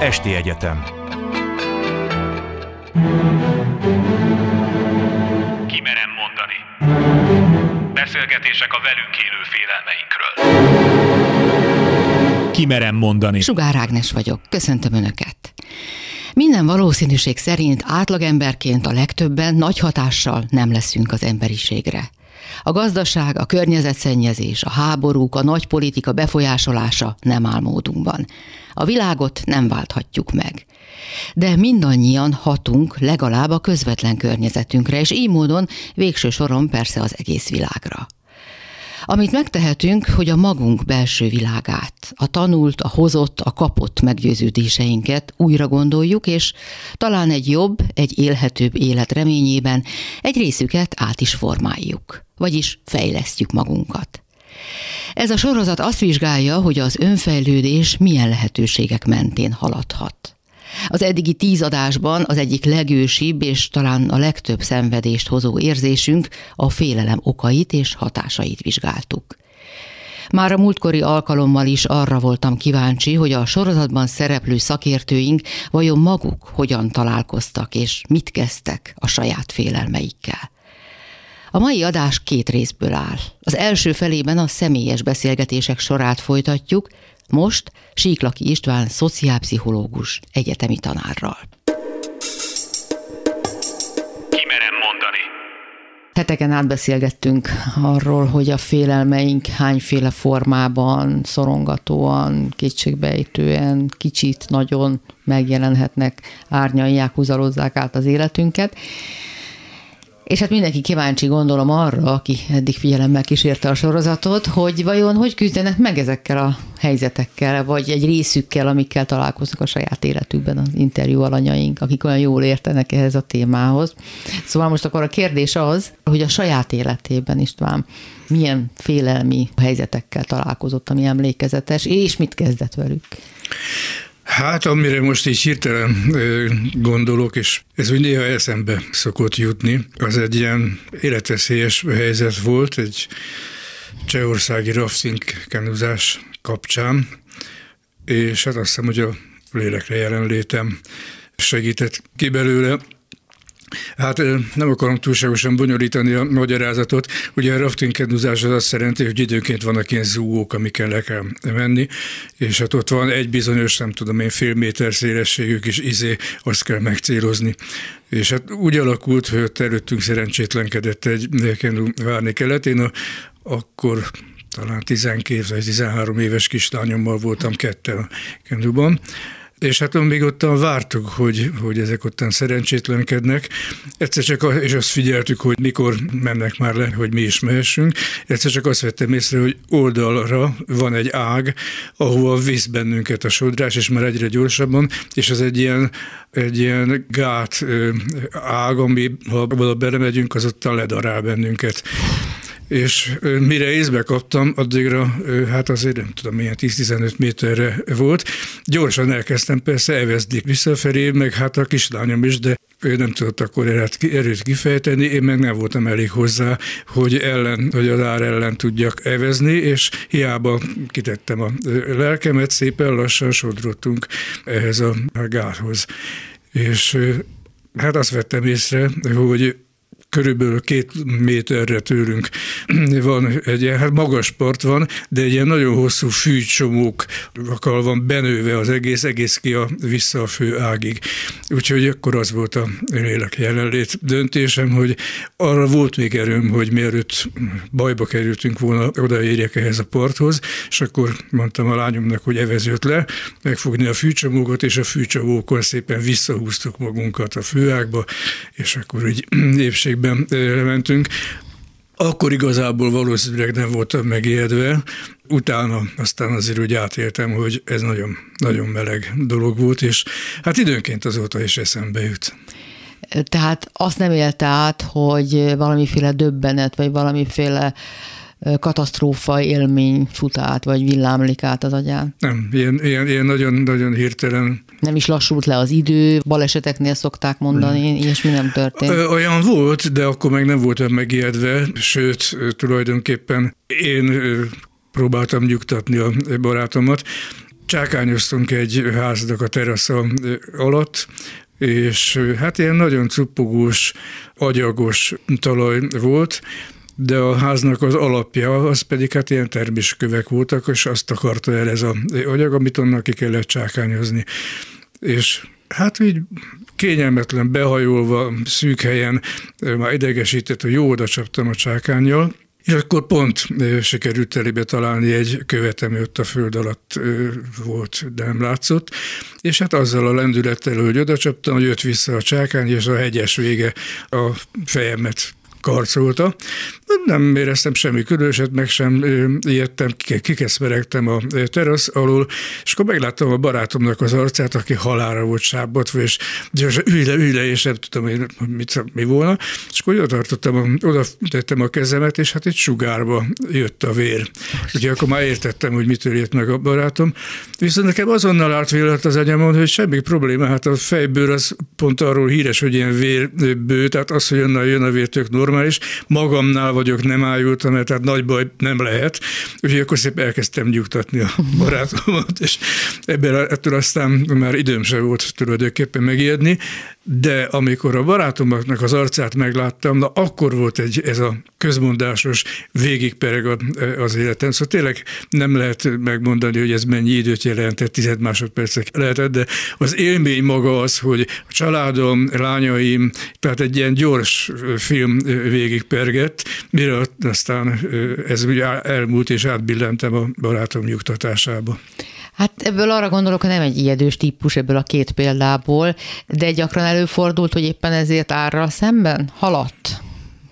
Esti Egyetem Kimerem mondani. Beszélgetések a velünk élő félelmeinkről. Kimerem mondani. Sugár Ágnes vagyok, köszöntöm Önöket. Minden valószínűség szerint átlagemberként a legtöbben nagy hatással nem leszünk az emberiségre. A gazdaság, a környezetszennyezés, a háborúk, a nagy politika befolyásolása nem áll módunkban. A világot nem válthatjuk meg. De mindannyian hatunk legalább a közvetlen környezetünkre, és így módon végső soron persze az egész világra. Amit megtehetünk, hogy a magunk belső világát, a tanult, a hozott, a kapott meggyőződéseinket újra gondoljuk, és talán egy jobb, egy élhetőbb élet reményében egy részüket át is formáljuk, vagyis fejlesztjük magunkat. Ez a sorozat azt vizsgálja, hogy az önfejlődés milyen lehetőségek mentén haladhat. Az eddigi tíz adásban az egyik legősibb és talán a legtöbb szenvedést hozó érzésünk a félelem okait és hatásait vizsgáltuk. Már a múltkori alkalommal is arra voltam kíváncsi, hogy a sorozatban szereplő szakértőink vajon maguk hogyan találkoztak és mit kezdtek a saját félelmeikkel. A mai adás két részből áll. Az első felében a személyes beszélgetések sorát folytatjuk, most Síklaki István szociálpszichológus egyetemi tanárral. Kimerem mondani. Heteken átbeszélgettünk arról, hogy a félelmeink hányféle formában, szorongatóan, kétségbejtően, kicsit, nagyon megjelenhetnek, árnyalják, húzalozzák át az életünket. És hát mindenki kíváncsi gondolom arra, aki eddig figyelemmel kísérte a sorozatot, hogy vajon hogy küzdenek meg ezekkel a helyzetekkel, vagy egy részükkel, amikkel találkoznak a saját életükben az interjú alanyaink, akik olyan jól értenek ehhez a témához. Szóval most akkor a kérdés az, hogy a saját életében István milyen félelmi helyzetekkel találkozott, ami emlékezetes, és mit kezdett velük? Hát, amire most így hirtelen gondolok, és ez úgy néha eszembe szokott jutni, az egy ilyen életveszélyes helyzet volt, egy csehországi rafting kenuzás kapcsán, és hát azt hiszem, hogy a lélekre jelenlétem segített ki belőle. Hát nem akarom túlságosan bonyolítani a magyarázatot. Ugye a raftingkeduzás az azt jelenti, hogy időnként vannak ilyen zúgók, amikkel le kell menni, és hát ott van egy bizonyos, nem tudom én, fél méter szélességű kis izé, azt kell megcélozni. És hát úgy alakult, hogy ott előttünk szerencsétlenkedett egy kenu várni kellett. Én a, akkor talán 12 vagy 13 éves kislányommal voltam ketten a kenuban, és hát még ottan vártuk, hogy, hogy ezek ottan szerencsétlenkednek. Egyszer csak, és azt figyeltük, hogy mikor mennek már le, hogy mi is mehessünk. Egyszer csak azt vettem észre, hogy oldalra van egy ág, ahova visz bennünket a sodrás, és már egyre gyorsabban, és az egy ilyen, egy ilyen gát ág, ami ha oda belemegyünk, az ott ledarál bennünket és mire észbe kaptam, addigra hát azért nem tudom, milyen 10-15 méterre volt. Gyorsan elkezdtem persze evezni visszafelé, meg hát a kislányom is, de ő nem tudott akkor erőt kifejteni, én meg nem voltam elég hozzá, hogy ellen, hogy az ár ellen tudjak evezni, és hiába kitettem a lelkemet, szépen lassan sodrottunk ehhez a gárhoz. És hát azt vettem észre, hogy körülbelül két méterre tőlünk van egy ilyen, hát magas part van, de egy ilyen nagyon hosszú fűcsomókkal van benőve az egész, egész ki a, vissza a fő ágig. Úgyhogy akkor az volt a lélek jelenlét döntésem, hogy arra volt még erőm, hogy mielőtt bajba kerültünk volna, odaérjek ehhez a parthoz, és akkor mondtam a lányomnak, hogy evezőt le, megfogni a fűcsomókat, és a fűcsomókon szépen visszahúztuk magunkat a főágba, és akkor így épségben mértékben mentünk. Akkor igazából valószínűleg nem voltam megijedve, utána aztán azért úgy átéltem, hogy ez nagyon, nagyon meleg dolog volt, és hát időnként azóta is eszembe jut. Tehát azt nem élte át, hogy valamiféle döbbenet, vagy valamiféle katasztrófa élmény fut át, vagy villámlik át az agyán? Nem, ilyen, ilyen, ilyen nagyon, nagyon hirtelen. Nem is lassult le az idő, baleseteknél szokták mondani, és mi nem történt? Olyan volt, de akkor meg nem voltam megijedve, sőt, tulajdonképpen én próbáltam nyugtatni a barátomat, csákányoztunk egy háznak a terasza alatt, és hát ilyen nagyon cuppogós, agyagos talaj volt, de a háznak az alapja, az pedig hát ilyen terméskövek voltak, és azt akarta el ez a agyag, amit onnan ki kellett csákányozni. És hát így kényelmetlen, behajolva, szűk helyen, már idegesített, hogy jó oda csaptam a csákányjal, és akkor pont sikerült elébe találni egy követem, ott a föld alatt volt, de nem látszott, és hát azzal a lendülettel, hogy oda csaptam, hogy jött vissza a csákány, és a hegyes vége a fejemet karcolta. Nem éreztem semmi különöset, meg sem ijedtem, kikeszmeregtem a terasz alul, és akkor megláttam a barátomnak az arcát, aki halára volt sábbatva, és gyorsan ülj le, ülj le, és nem tudtam, hogy mit, mi volna, és akkor oda tartottam, oda tettem a kezemet, és hát egy sugárba jött a vér. Ugye akkor már értettem, hogy mitől jött meg a barátom. Viszont nekem azonnal vélet az anyamon, hogy semmi probléma, hát a fejbőr az pont arról híres, hogy ilyen vérbő, tehát az, hogy onnan jön a vér tök normális. Magamnál vagyok, nem ájultam, mert tehát nagy baj nem lehet. Úgyhogy akkor szépen elkezdtem nyugtatni a barátomat, és ebből ettől aztán már időm sem volt tulajdonképpen megijedni, de amikor a barátomnak az arcát megláttam, na akkor volt egy ez a közmondásos végigpereg az életem. Szóval tényleg nem lehet megmondani, hogy ez mennyi időt jelentett, tized másodpercek lehetett, de az élmény maga az, hogy a családom, lányaim, tehát egy ilyen gyors film végigpergett, mire aztán ez ugye elmúlt, és átbillentem a barátom nyugtatásába. Hát ebből arra gondolok, hogy nem egy ijedős típus ebből a két példából, de gyakran előfordult, hogy éppen ezért árra szemben haladt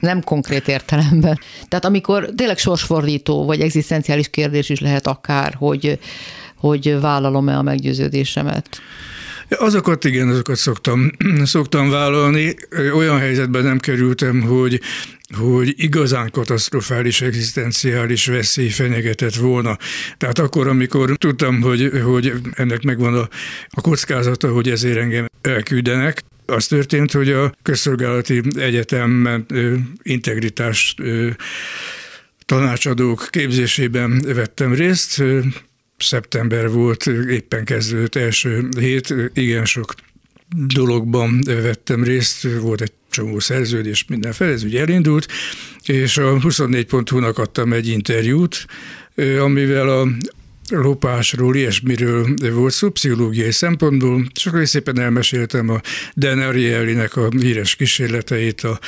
nem konkrét értelemben. Tehát amikor tényleg sorsfordító, vagy egzisztenciális kérdés is lehet akár, hogy, hogy vállalom-e a meggyőződésemet. Azokat igen, azokat szoktam, szoktam vállalni. Olyan helyzetben nem kerültem, hogy hogy igazán katasztrofális egzisztenciális veszély fenyegetett volna. Tehát akkor, amikor tudtam, hogy, hogy ennek megvan a, a kockázata, hogy ezért engem elküldenek, az történt, hogy a közszolgálati egyetemen integritás tanácsadók képzésében vettem részt. Szeptember volt, éppen kezdődött első hét, igen sok dologban vettem részt, volt egy csomó szerződés, mindenféle, ez ugye elindult, és a 24.hu-nak adtam egy interjút, amivel a lopásról, ilyesmiről volt szó, pszichológiai szempontból, és akkor szépen elmeséltem a Dan Arielynek a híres kísérleteit a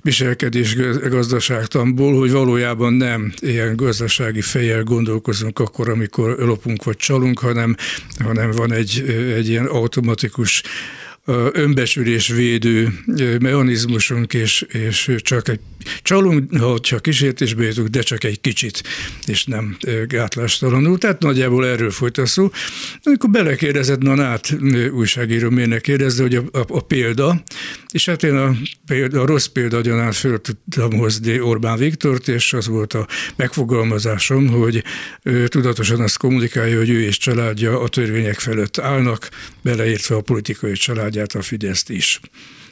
viselkedés gazdaságtamból, hogy valójában nem ilyen gazdasági fejjel gondolkozunk akkor, amikor lopunk vagy csalunk, hanem, hanem van egy, egy ilyen automatikus önbecsülés védő mechanizmusunk, és, és csak egy csalunk, ha csak kísértésbe jutunk, de csak egy kicsit, és nem gátlástalanul. Tehát nagyjából erről folyt a szó. Amikor belekérdezett, na hát újságíró miért kérdezze, hogy a, a, a, példa, és hát én a, példa, a rossz példa gyanát föl tudtam hozni Orbán Viktort, és az volt a megfogalmazásom, hogy ő tudatosan azt kommunikálja, hogy ő és családja a törvények felett állnak, beleértve a politikai családját, a Fideszt is.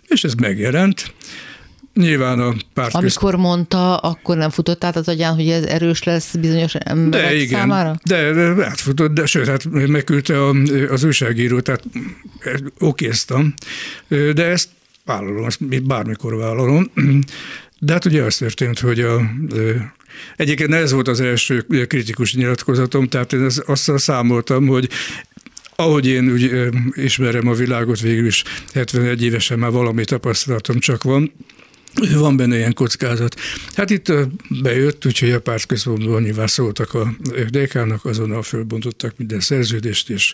És ez megjelent. Nyilván a párt Amikor közt... mondta, akkor nem futott át az agyán, hogy ez erős lesz bizonyos emberek de, igen, számára? De, de átfutott, de sőt, hát megküldte a, az újságíró, tehát okéztam. De ezt vállalom, ezt bármikor vállalom. De hát ugye az történt, hogy a, egyébként ez volt az első kritikus nyilatkozatom, tehát én azt számoltam, hogy ahogy én úgy ismerem a világot, végül is 71 évesen már valami tapasztalatom csak van, van benne ilyen kockázat. Hát itt bejött, úgyhogy a pártközpontból nyilván szóltak a DK-nak, azonnal fölbontottak minden szerződést, és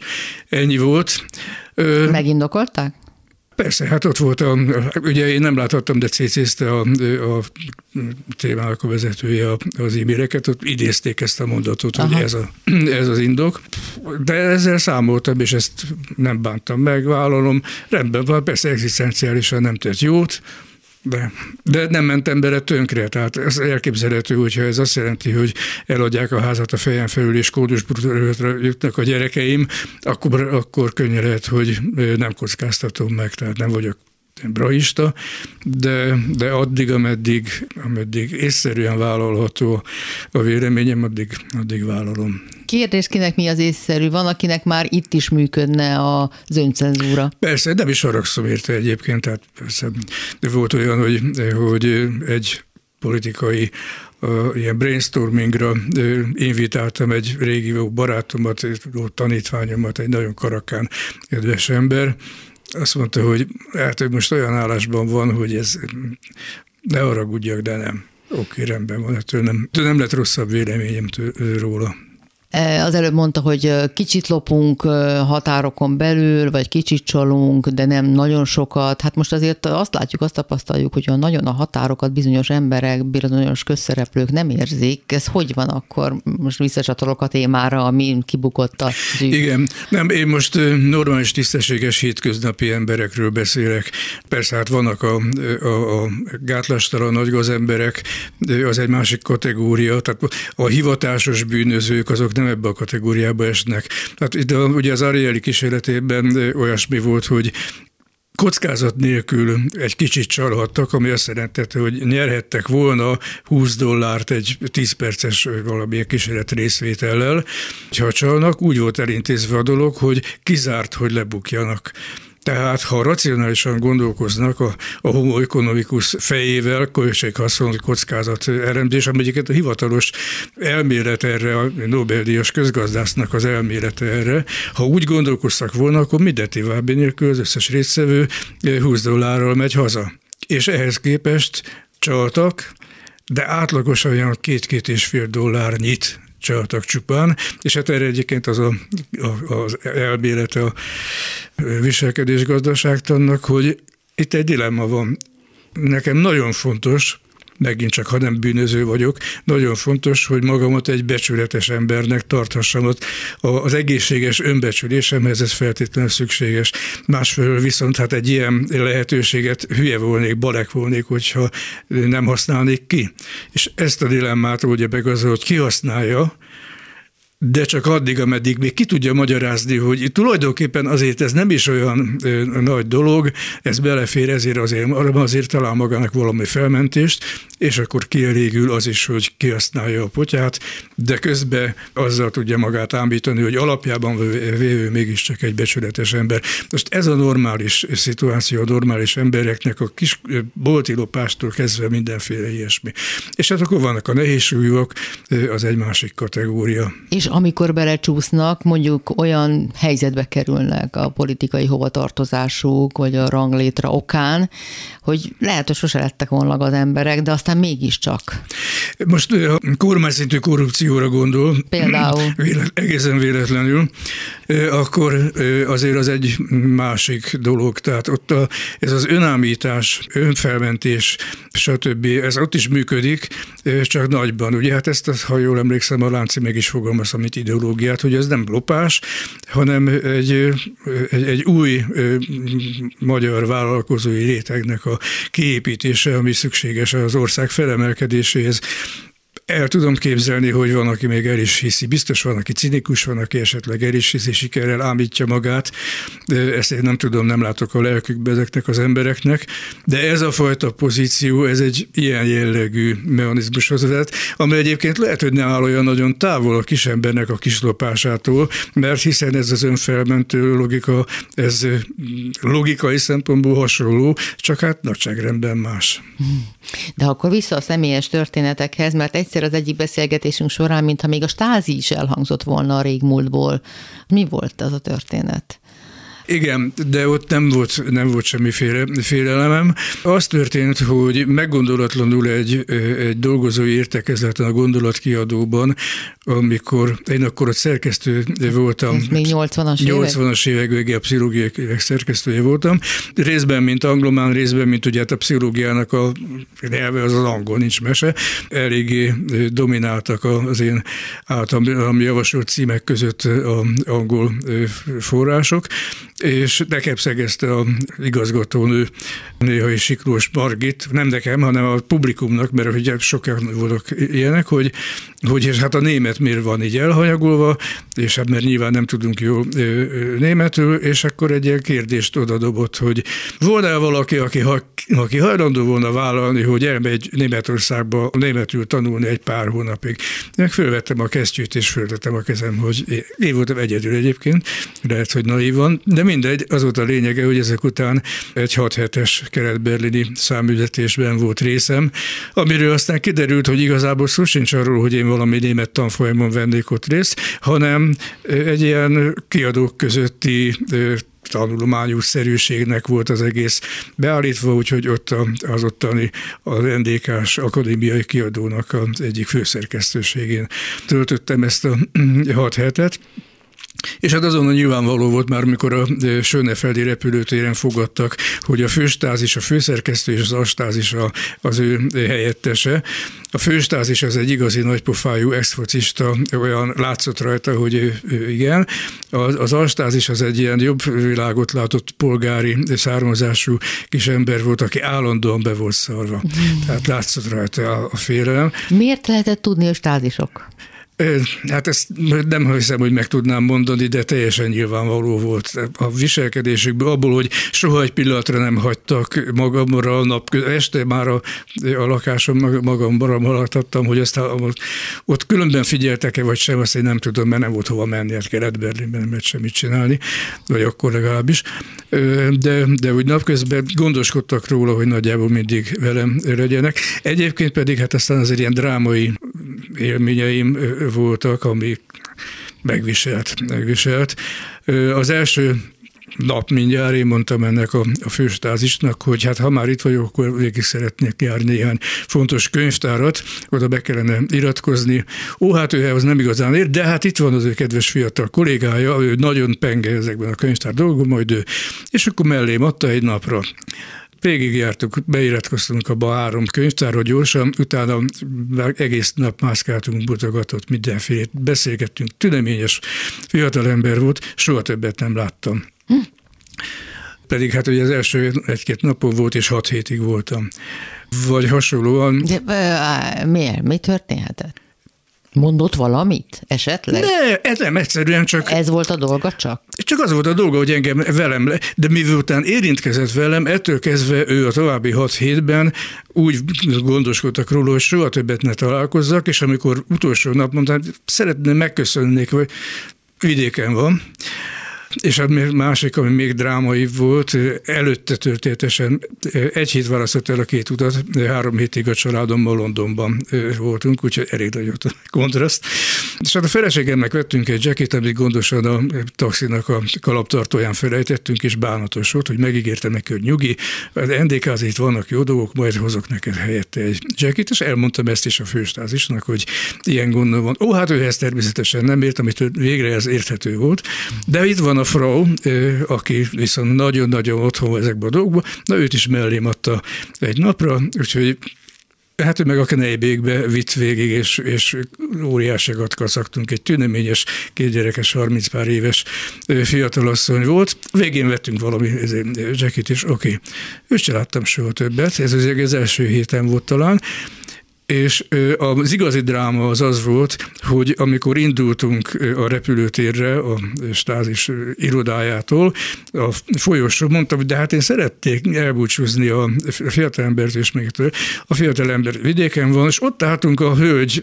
ennyi volt. Megindokolták? Persze, hát ott volt, a, ugye én nem láthattam, de cécézte a, a témának a vezetője az e-maileket, ott idézték ezt a mondatot, Aha. hogy ez, a, ez az indok. De ezzel számoltam, és ezt nem bántam meg, vállalom. Rendben van, persze egzisztenciálisan nem tett jót, de, de nem mentem bele tönkre, tehát ez elképzelhető, hogyha ez azt jelenti, hogy eladják a házat a fejem felül, és kódus jutnak a gyerekeim, akkor, akkor könnyen lehet, hogy nem kockáztatom meg, tehát nem vagyok brahista, de, de addig, ameddig, ameddig észszerűen vállalható a véleményem, addig, addig vállalom. Kérdés, kinek mi az észszerű? Van, akinek már itt is működne az öncenzúra. Persze, nem is haragszom érte egyébként, tehát persze de volt olyan, hogy, hogy egy politikai uh, ilyen brainstormingra uh, invitáltam egy régi barátomat, tanítványomat, egy nagyon karakán kedves ember, azt mondta, hogy hát ő most olyan állásban van, hogy ez ne haragudjak, de nem. Oké, rendben van, ettől nem, nem lett rosszabb véleményem róla. E, az előbb mondta, hogy kicsit lopunk határokon belül, vagy kicsit csalunk, de nem nagyon sokat. Hát most azért azt látjuk, azt tapasztaljuk, hogy nagyon a határokat bizonyos emberek, bizonyos közszereplők nem érzik. Ez hogy van akkor? Most visszacsatolok a témára, ami kibukott a zsűr. Igen, nem, én most normális, tisztességes hétköznapi emberekről beszélek. Persze hát vannak a, a, a gátlástalan nagygazemberek, az egy másik kategória, tehát a hivatásos bűnözők azok nem nem ebbe a kategóriába esnek. Tehát itt ugye az Arieli kísérletében olyasmi volt, hogy kockázat nélkül egy kicsit csalhattak, ami azt jelentette, hogy nyerhettek volna 20 dollárt egy 10 perces valamilyen kísérlet részvétellel. Ha csalnak, úgy volt elintézve a dolog, hogy kizárt, hogy lebukjanak. Tehát, ha racionálisan gondolkoznak a, a homo economicus fejével, költséghaszon kockázat elemzés, amelyiket a hivatalos elmélet erre, a Nobel-díjas közgazdásznak az elmélete erre, ha úgy gondolkoztak volna, akkor minden további nélkül az összes résztvevő 20 dollárral megy haza. És ehhez képest csaltak, de átlagosan olyan két-két és fél dollárnyit csaltak csupán, és hát erre egyébként az a, a, az elmélete a viselkedés gazdaságtannak, hogy itt egy dilemma van. Nekem nagyon fontos, megint csak, ha nem bűnöző vagyok, nagyon fontos, hogy magamat egy becsületes embernek tarthassam. Az egészséges önbecsülésemhez ez feltétlenül szükséges. Másfelől viszont hát egy ilyen lehetőséget hülye volnék, balek volnék, hogyha nem használnék ki. És ezt a dilemmát oldja meg az, hogy kihasználja, de csak addig, ameddig még ki tudja magyarázni, hogy tulajdonképpen azért ez nem is olyan nagy dolog, ez belefér, ezért azért, azért talál magának valami felmentést, és akkor kielégül az is, hogy kihasználja a potyát, de közben azzal tudja magát ámbítani, hogy alapjában vévő mégiscsak egy becsületes ember. Most ez a normális szituáció a normális embereknek a kis bolti lopástól kezdve mindenféle ilyesmi. És hát akkor vannak a nehézsúlyok, az egy másik kategória. És amikor belecsúsznak, mondjuk olyan helyzetbe kerülnek a politikai hovatartozásuk, vagy a ranglétra okán, hogy lehet, hogy sose lettek volna az emberek, de aztán mégiscsak. Most kormányszintű korrupcióra gondol. Például. Vélet, egészen véletlenül. Akkor azért az egy másik dolog. Tehát ott a, ez az önállítás, önfelmentés, stb. Ez ott is működik, csak nagyban. Ugye hát ezt, ha jól emlékszem, a Lánci meg is fogalmaz, amit ideológiát, hogy ez nem lopás, hanem egy, egy, egy új magyar vállalkozói rétegnek a kiépítése, ami szükséges az ország felemelkedéséhez el tudom képzelni, hogy van, aki még el is hiszi. Biztos van, aki cinikus, van, aki esetleg el is hiszi, sikerrel ámítja magát. Ezt én nem tudom, nem látok a lelkükbe ezeknek az embereknek. De ez a fajta pozíció, ez egy ilyen jellegű mechanizmushoz vezet, amely egyébként lehet, hogy nem áll olyan nagyon távol a kisembernek a kislopásától, mert hiszen ez az önfelmentő logika, ez logikai szempontból hasonló, csak hát nagyságrendben más. De akkor vissza a személyes történetekhez, mert egyszer egyszer az egyik beszélgetésünk során, mintha még a stázi is elhangzott volna a régmúltból. Mi volt az a történet? Igen, de ott nem volt, nem volt semmiféle félelemem. Az történt, hogy meggondolatlanul egy, egy dolgozói értekezleten a gondolatkiadóban, amikor én akkor ott szerkesztő voltam. Ez még 80-as évek? 80-as évek a pszichológiai évek szerkesztője voltam. Részben, mint anglomán, részben, mint ugye hát a pszichológiának a nyelve az az angol, nincs mese. Eléggé domináltak az én általam javasolt címek között az angol források és nekem szegezte a igazgatónő, néha is Siklós Margit, nem nekem, hanem a publikumnak, mert ugye sokan voltak ilyenek, hogy, hogy és hát a német miért van így elhanyagolva, és hát mert nyilván nem tudunk jó németül, és akkor egy ilyen kérdést oda dobott, hogy volna valaki, aki, aki hajlandó volna vállalni, hogy elmegy Németországba németül tanulni egy pár hónapig. Meg fölvettem a kesztyűt, és föltettem a kezem, hogy én voltam egyedül egyébként, lehet, hogy naívan, de mindegy, az volt a lényege, hogy ezek után egy 6 hetes kelet-berlini volt részem, amiről aztán kiderült, hogy igazából szó sincs arról, hogy én valami német tanfolyamon vennék ott részt, hanem egy ilyen kiadók közötti tanulmányos szerűségnek volt az egész beállítva, úgyhogy ott az ottani a NDK-s akadémiai kiadónak az egyik főszerkesztőségén töltöttem ezt a hat hetet, és hát azon a nyilvánvaló volt már, mikor a Sönefeldi repülőtéren fogadtak, hogy a főstázis, a főszerkesztő és az astázis az ő helyettese. A főstázis az egy igazi nagypofájú exfocista, olyan látszott rajta, hogy ő, ő igen. Az, az astázis az egy ilyen jobb világot látott polgári származású kis ember volt, aki állandóan be volt szarva. Tehát látszott rajta a, a félelem. Miért lehetett tudni a stázisok? Hát ezt nem hiszem, hogy meg tudnám mondani, de teljesen nyilvánvaló volt a viselkedésükből, abból, hogy soha egy pillanatra nem hagytak magamra a nap, este már a, a lakásom magamra maradhattam, hogy aztán ott, ott különben figyeltek-e vagy sem, azt én nem tudom, mert nem volt hova menni, hát Kelet-Berlinben nem lehet semmit csinálni, vagy akkor legalábbis. De, de úgy napközben gondoskodtak róla, hogy nagyjából mindig velem legyenek. Egyébként pedig hát aztán azért ilyen drámai élményeim voltak, ami megviselt, megviselt. Az első nap mindjárt én mondtam ennek a, a főstázisnak, hogy hát ha már itt vagyok, akkor végig szeretnék járni néhány fontos könyvtárat, oda be kellene iratkozni. Ó, hát ő az nem igazán ér, de hát itt van az ő kedves fiatal kollégája, ő nagyon penge ezekben a könyvtár dolgokban, majd ő, és akkor mellém adta egy napra Végigjártuk, beiratkoztunk abba a három könyvtárra gyorsan, utána egész nap mászkáltunk, mutogatott mindenfélét, beszélgettünk, tüneményes fiatalember volt, soha többet nem láttam. Hm. Pedig hát ugye az első egy-két napon volt, és hat hétig voltam. Vagy hasonlóan. De miért? Mi történhetett? Mondott valamit esetleg? Ne, ez nem egyszerűen csak... Ez volt a dolga csak? Csak az volt a dolga, hogy engem velem, de miután érintkezett velem, ettől kezdve ő a további hat hétben úgy gondoskodtak róla, hogy soha többet ne találkozzak, és amikor utolsó nap mondtam, szeretném megköszönni, hogy vidéken van, és hát másik, ami még drámai volt, előtte történetesen egy hét választott el a két utat, három hétig a családommal Londonban voltunk, úgyhogy elég nagy a kontraszt. És hát a feleségemnek vettünk egy jacket, amit gondosan a taxinak a kalaptartóján felejtettünk, és bánatos volt, hogy megígértem neki, hogy nyugi, ndk itt vannak jó dolgok, majd hozok neked helyette egy jacket, és elmondtam ezt is a főstázisnak, hogy ilyen gondol van. Ó, hát ő ezt természetesen nem ért, amit végre ez érthető volt, de itt van Frau, aki viszont nagyon-nagyon otthon van ezekben a dolgokban, na őt is mellém adta egy napra, úgyhogy Hát ő meg a Knejbékbe vitt végig, és, és óriásiakat kaszaktunk. Egy tüneményes, kétgyerekes, 30 pár éves fiatalasszony volt. Végén vettünk valami jacket, és oké. Okay. Őt se láttam soha többet, ez az első héten volt talán, és az igazi dráma az az volt, hogy amikor indultunk a repülőtérre, a stázis irodájától, a folyosó, mondtam, hogy de hát én szerették elbúcsúzni a fiatalembert és még től. A fiatalember vidéken van, és ott álltunk a hölgy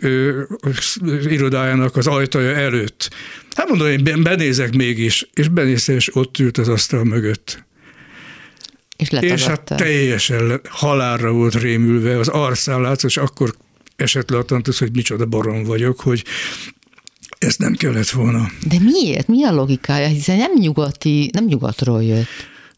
irodájának az ajtaja előtt. Hát mondom, én benézek mégis, és benéztem, és ott ült az asztal mögött. És, és hát teljesen halálra volt rémülve, az arcán látszott, és akkor esett le a tantusz, hogy micsoda barom vagyok, hogy ezt nem kellett volna. De miért? Mi a logikája? Hiszen nem nyugati, nem nyugatról jött.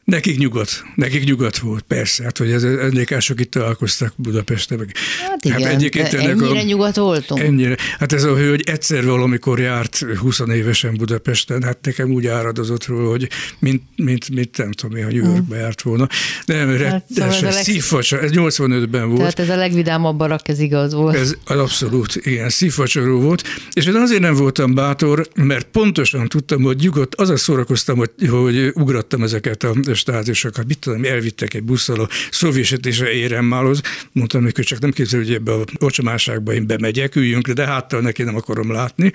Nekik nyugat, nekik nyugat volt, persze, hát hogy ez NDK-sok itt találkoztak Budapesten. Meg. Hát igen, hát egyébként ennyire a, nyugat voltunk? Ennyire. Hát ez a hő, hogy egyszer valamikor járt 20 évesen Budapesten, hát nekem úgy áradozott róla, hogy mint, mint, mint nem tudom én, ha New Yorkba járt volna. Nem, hát, rettesen, szóval ez, szívfacsa, ez 85-ben volt. Tehát ez a legvidámabb barak, ez igaz volt. Ez abszolút, igen, szívfacsaró volt, és én azért nem voltam bátor, mert pontosan tudtam, hogy nyugodt, az a szórakoztam, hogy, hogy ugrattam ezeket a stázisokat, mit tudom, elvittek egy busszal a szovésítésre éremmálhoz, mondtam hogy csak nem képzelő, hogy ebbe a ocsomáságba én bemegyek, üljünk de háttal neki nem akarom látni.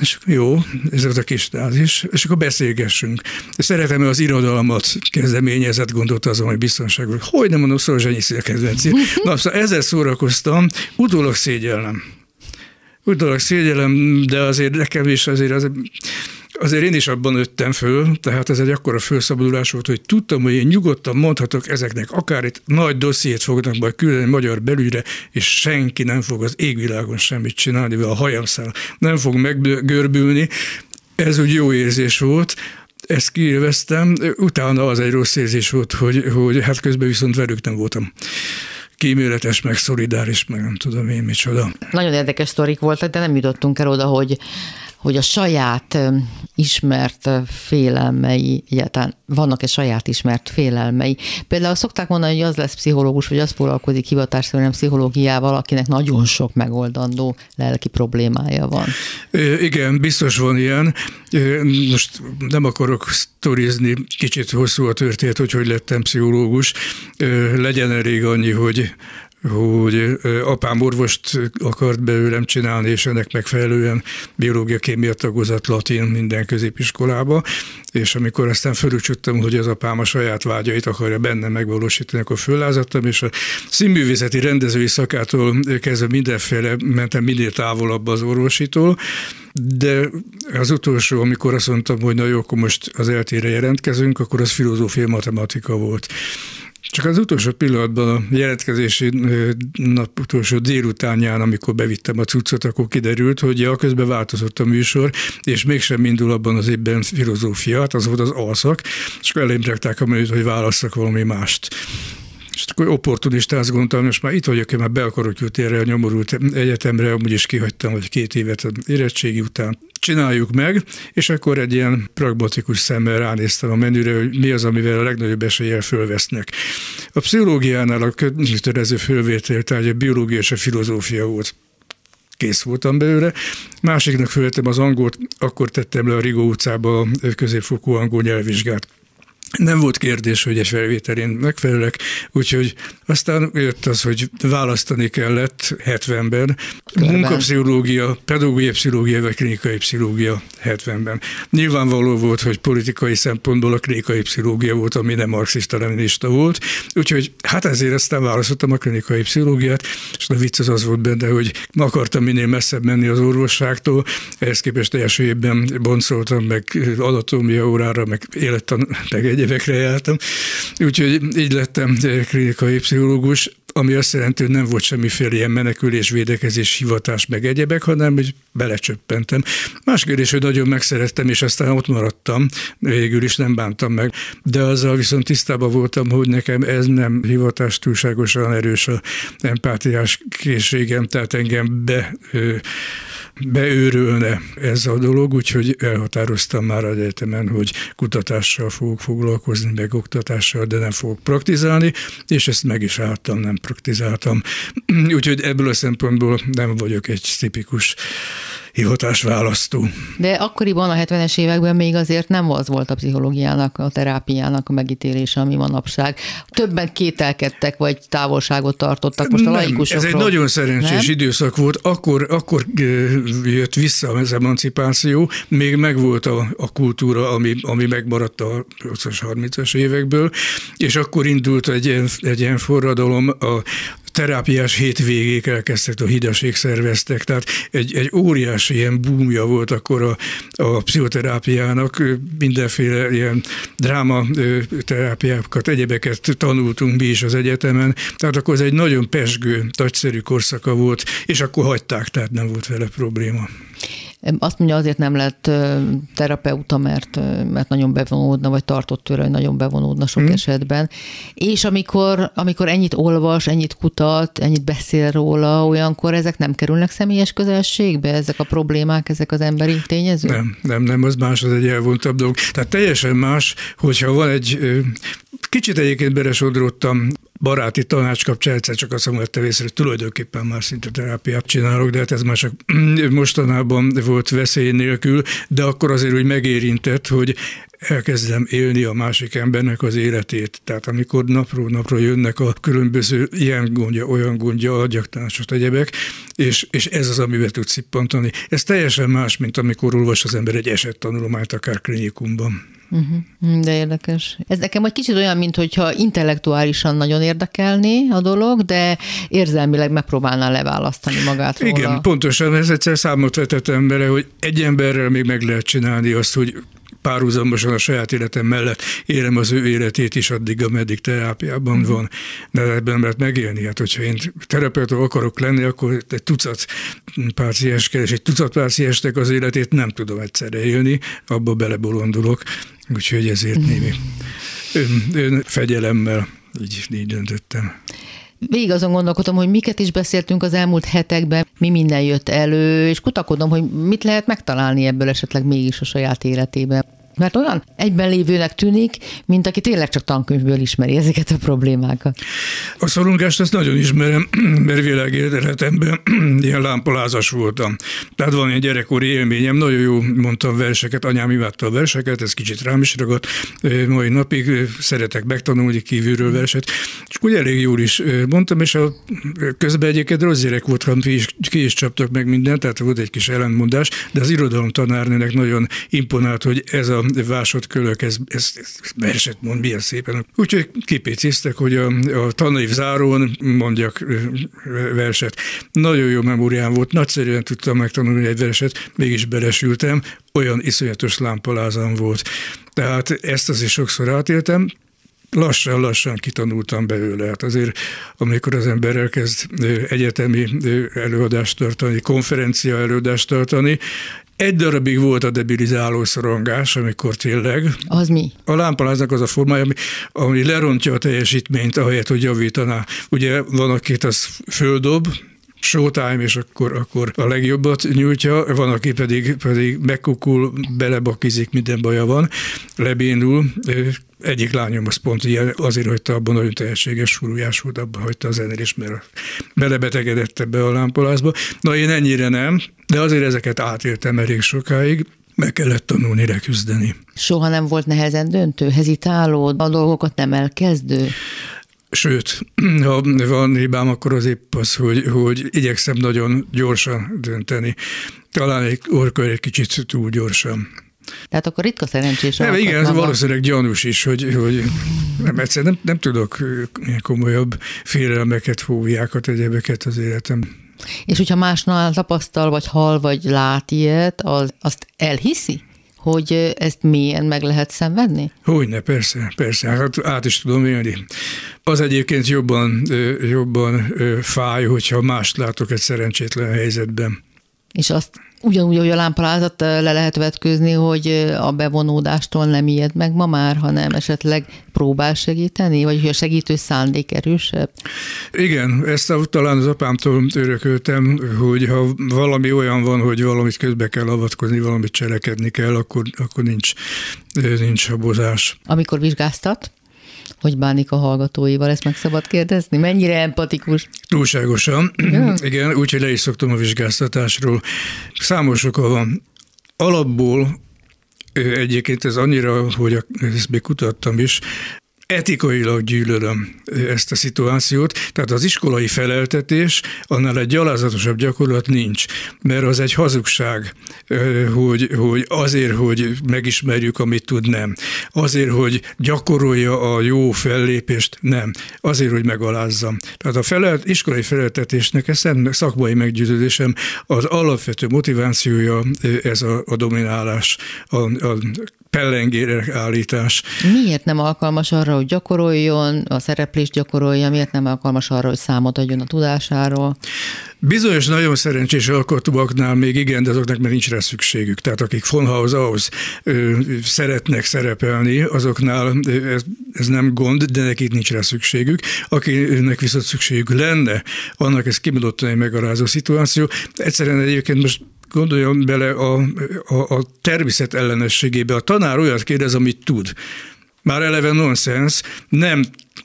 És jó, ez az a kis stázis, és akkor beszélgessünk. Szeretem az irodalmat kezdeményezett, gondolt azon, hogy biztonságos. Hogy nem mondom, Szolzsanyi szélkedvenci. Na, szóval ezzel szórakoztam, utólag szégyellem. Utólag szégyellem, de azért nekem is azért az, Azért én is abban nőttem föl, tehát ez egy akkora felszabadulás volt, hogy tudtam, hogy én nyugodtan mondhatok ezeknek, akár itt nagy dossziét fognak majd küldeni magyar belügyre, és senki nem fog az égvilágon semmit csinálni, vagy a hajamszál nem fog meggörbülni. Ez úgy jó érzés volt, ezt kiélveztem, utána az egy rossz érzés volt, hogy, hogy hát közben viszont velük nem voltam kíméletes, meg szolidáris, meg nem tudom én micsoda. Nagyon érdekes sztorik voltak, de nem jutottunk el oda, hogy hogy a saját ismert félelmei, egyáltalán vannak-e saját ismert félelmei. Például szokták mondani, hogy az lesz pszichológus, vagy az foglalkozik hivatásszerűen pszichológiával, akinek nagyon sok megoldandó lelki problémája van. Igen, biztos van ilyen. Most nem akarok sztorizni, kicsit hosszú a történet, hogy hogy lettem pszichológus. Legyen elég annyi, hogy hogy apám orvost akart belőlem csinálni, és ennek megfelelően biológia, kémia tagozat, latin minden középiskolába, és amikor aztán fölücsöttem, hogy az apám a saját vágyait akarja benne megvalósítani, akkor föllázadtam, és a színművészeti rendezői szakától kezdve mindenféle mentem minél távolabb az orvositól, de az utolsó, amikor azt mondtam, hogy na jó, akkor most az eltére jelentkezünk, akkor az filozófia matematika volt. Csak az utolsó pillanatban a jelentkezési nap utolsó délutánján, amikor bevittem a cuccot, akkor kiderült, hogy ja, közben változott a műsor, és mégsem indul abban az évben filozófia, hát az volt az alszak, és akkor elém a menüt, hogy válasszak valami mást. És akkor opportunistán gondoltam, most már itt vagyok, én már be akarok jutni erre a nyomorult egyetemre, amúgy is kihagytam, hogy két évet érettségi után csináljuk meg, és akkor egy ilyen pragmatikus szemmel ránéztem a menüre, hogy mi az, amivel a legnagyobb eséllyel fölvesznek. A pszichológiánál a kötelező fölvétel, tehát a biológia és a filozófia volt kész voltam belőle. Másiknak fölvettem az angolt, akkor tettem le a Rigó utcába a középfokú angol nyelvvizsgát nem volt kérdés, hogy egy felvételén megfelelek, úgyhogy aztán jött az, hogy választani kellett 70-ben, munkapszichológia, pedagógiai pszichológia vagy klinikai pszichológia 70-ben. Nyilvánvaló volt, hogy politikai szempontból a klinikai pszichológia volt, ami nem marxista leninista volt, úgyhogy hát ezért aztán választottam a klinikai pszichológiát, és a vicc az az volt benne, hogy akartam minél messzebb menni az orvosságtól, ehhez képest első évben boncoltam meg anatómia órára, meg élettan, meg egy évekre jártam, úgyhogy így lettem klinikai pszichológus, ami azt jelenti, hogy nem volt semmiféle ilyen menekülés, védekezés, hivatás, meg egyebek, hanem hogy belecsöppentem. Más kérdés, hogy nagyon megszerettem, és aztán ott maradtam, végül is nem bántam meg, de azzal viszont tisztában voltam, hogy nekem ez nem hivatás túlságosan erős a empátiás készségem, tehát engem be beőrülne ez a dolog, úgyhogy elhatároztam már az egyetemen, hogy kutatással fogok foglalkozni, meg oktatással, de nem fogok praktizálni, és ezt meg is álltam, nem praktizáltam. Úgyhogy ebből a szempontból nem vagyok egy tipikus hivatásválasztó. De akkoriban, a 70-es években még azért nem az volt a pszichológiának, a terápiának a megítélése, ami manapság. Többen kételkedtek, vagy távolságot tartottak most a laikusokról. Ez egy nagyon szerencsés nem? időszak volt. Akkor, akkor jött vissza az emancipáció, még megvolt a, a kultúra, ami, ami megmaradt a 30-as évekből, és akkor indult egy ilyen, egy ilyen forradalom a, terápiás hétvégék elkezdtek, a hidaség szerveztek, tehát egy, egy óriási ilyen búmja volt akkor a, a pszichoterápiának, mindenféle ilyen dráma terápiákat, egyebeket tanultunk mi is az egyetemen, tehát akkor ez egy nagyon pesgő, nagyszerű korszaka volt, és akkor hagyták, tehát nem volt vele probléma. Azt mondja, azért nem lett terapeuta, mert, mert nagyon bevonódna, vagy tartott tőle, hogy nagyon bevonódna sok hmm. esetben. És amikor, amikor ennyit olvas, ennyit kutat, ennyit beszél róla, olyankor ezek nem kerülnek személyes közelségbe, ezek a problémák, ezek az emberi tényezők? Nem, nem, nem, az más, az egy elvontabb dolog. Tehát teljesen más, hogyha van egy Kicsit egyébként belesodródtam baráti tanács kapcsán egyszer csak azt mondom, hogy hogy tulajdonképpen már szinte terápiát csinálok, de hát ez már csak mostanában volt veszély nélkül, de akkor azért úgy megérintett, hogy elkezdem élni a másik embernek az életét. Tehát amikor napról napra jönnek a különböző ilyen gondja, olyan gondja, adjaktanásos egyebek, és, és ez az, amivel tud szippantani. Ez teljesen más, mint amikor olvas az ember egy esettanulmányt akár klinikumban. Uh-huh. De érdekes. Ez nekem egy kicsit olyan, mintha intellektuálisan nagyon érdekelné a dolog, de érzelmileg megpróbálná leválasztani magát róla. Igen, pontosan. Ez egyszer számot vetettem bele, hogy egy emberrel még meg lehet csinálni azt, hogy párhuzamosan a saját életem mellett élem az ő életét is addig, ameddig terápiában uh-huh. van. De ebben nem lehet megélni. Hát, hogyha én terapeuta akarok lenni, akkor egy tucat páciens kell, és egy tucat páciensnek az életét nem tudom egyszerre élni, abba belebolondulok. Úgyhogy ezért uh-huh. némi ön, ön fegyelemmel így, így döntöttem. Végig azon gondolkodom, hogy miket is beszéltünk az elmúlt hetekben, mi minden jött elő, és kutakodom, hogy mit lehet megtalálni ebből esetleg mégis a saját életében mert olyan egyben lévőnek tűnik, mint aki tényleg csak tankönyvből ismeri ezeket a problémákat. A szorongást ezt nagyon ismerem, mert világéletemben ilyen lámpalázas voltam. Tehát van egy gyerekkori élményem, nagyon jó mondtam verseket, anyám imádta a verseket, ez kicsit rám is ragadt, mai napig szeretek megtanulni kívülről verset, és úgy elég jól is mondtam, és a közben egyébként rossz gyerek voltam, ki is, ki is csaptak meg mindent, tehát volt egy kis ellentmondás, de az irodalom tanárnőnek nagyon imponált, hogy ez a másodkölök, ez, ez, ez verset mond, milyen szépen. Úgyhogy kipécéztek, hogy a, a tanév zárón mondjak verset. Nagyon jó memóriám volt, nagyszerűen tudtam megtanulni egy verset, mégis belesültem, olyan iszonyatos lámpalázam volt. Tehát ezt azért sokszor átéltem, lassan-lassan kitanultam belőle. Hát azért, amikor az ember elkezd egyetemi előadást tartani, konferencia előadást tartani, egy darabig volt a debilizáló szorongás, amikor tényleg. Az mi? A lámpaláznak az a formája, ami, ami lerontja a teljesítményt, ahelyett, hogy javítaná. Ugye van, akit az földob, showtime, és akkor, akkor a legjobbat nyújtja, van, aki pedig, pedig megkukul, belebakizik, minden baja van, lebénul, egyik lányom az pont ilyen, azért hagyta abban nagyon tehetséges furujás volt, abban hagyta a zenélést, mert belebetegedett ebbe a lámpolázba. Na én ennyire nem, de azért ezeket átéltem elég sokáig, meg kellett tanulni leküzdeni. Soha nem volt nehezen döntő, hezitáló, a dolgokat nem elkezdő? Sőt, ha van hibám, akkor az épp az, hogy, hogy igyekszem nagyon gyorsan dönteni. Talán egy orka egy kicsit túl gyorsan. Tehát akkor ritka szerencsés nem, Igen, ez valószínűleg gyanús is, hogy, hogy nem, egyszerűen nem, nem tudok komolyabb félelmeket, fóviákat, egyebeket az életem. És hogyha másnál tapasztal, vagy hal, vagy lát ilyet, az, azt elhiszi? Hogy ezt milyen meg lehet szenvedni? Hogyne, persze, persze, hát át is tudom élni. Az egyébként jobban, jobban fáj, hogyha mást látok egy szerencsétlen helyzetben. És azt ugyanúgy, hogy a lámpalázat le lehet vetkőzni, hogy a bevonódástól nem ijed meg ma már, hanem esetleg próbál segíteni, vagy hogy a segítő szándék erősebb? Igen, ezt talán az apámtól örököltem, hogy ha valami olyan van, hogy valamit közbe kell avatkozni, valamit cselekedni kell, akkor, akkor nincs, nincs habozás. Amikor vizsgáztat, hogy bánik a hallgatóival, ezt meg szabad kérdezni? Mennyire empatikus? Túlságosan. Ja. Igen, úgyhogy le is szoktam a vizsgáztatásról. Számos oka van. Alapból Egyébként ez annyira, hogy ezt még kutattam is, etikailag gyűlölöm ezt a szituációt, tehát az iskolai feleltetés, annál egy gyalázatosabb gyakorlat nincs, mert az egy hazugság, hogy, hogy azért, hogy megismerjük, amit tud, nem. Azért, hogy gyakorolja a jó fellépést, nem. Azért, hogy megalázzam. Tehát a felelt, iskolai feleltetésnek, ez szakmai meggyőződésem, az alapvető motivációja ez a, a dominálás, a, a pellengére állítás. Miért nem alkalmas arra, hogy gyakoroljon, a szereplést gyakorolja, miért nem alkalmas arra, hogy számot adjon a tudásáról? Bizonyos nagyon szerencsés alkotóaknál még igen, de azoknak már nincs rá szükségük. Tehát akik Fonhaus ahhoz szeretnek szerepelni, azoknál ez, ez nem gond, de nekik nincs rá szükségük. Akinek viszont szükségük lenne, annak ez kimondottan egy megarázó szituáció. Egyszerűen egyébként most gondoljon bele a, a, a természet ellenességébe. A tanár olyat kérdez, amit tud. Már eleve nonsens, nem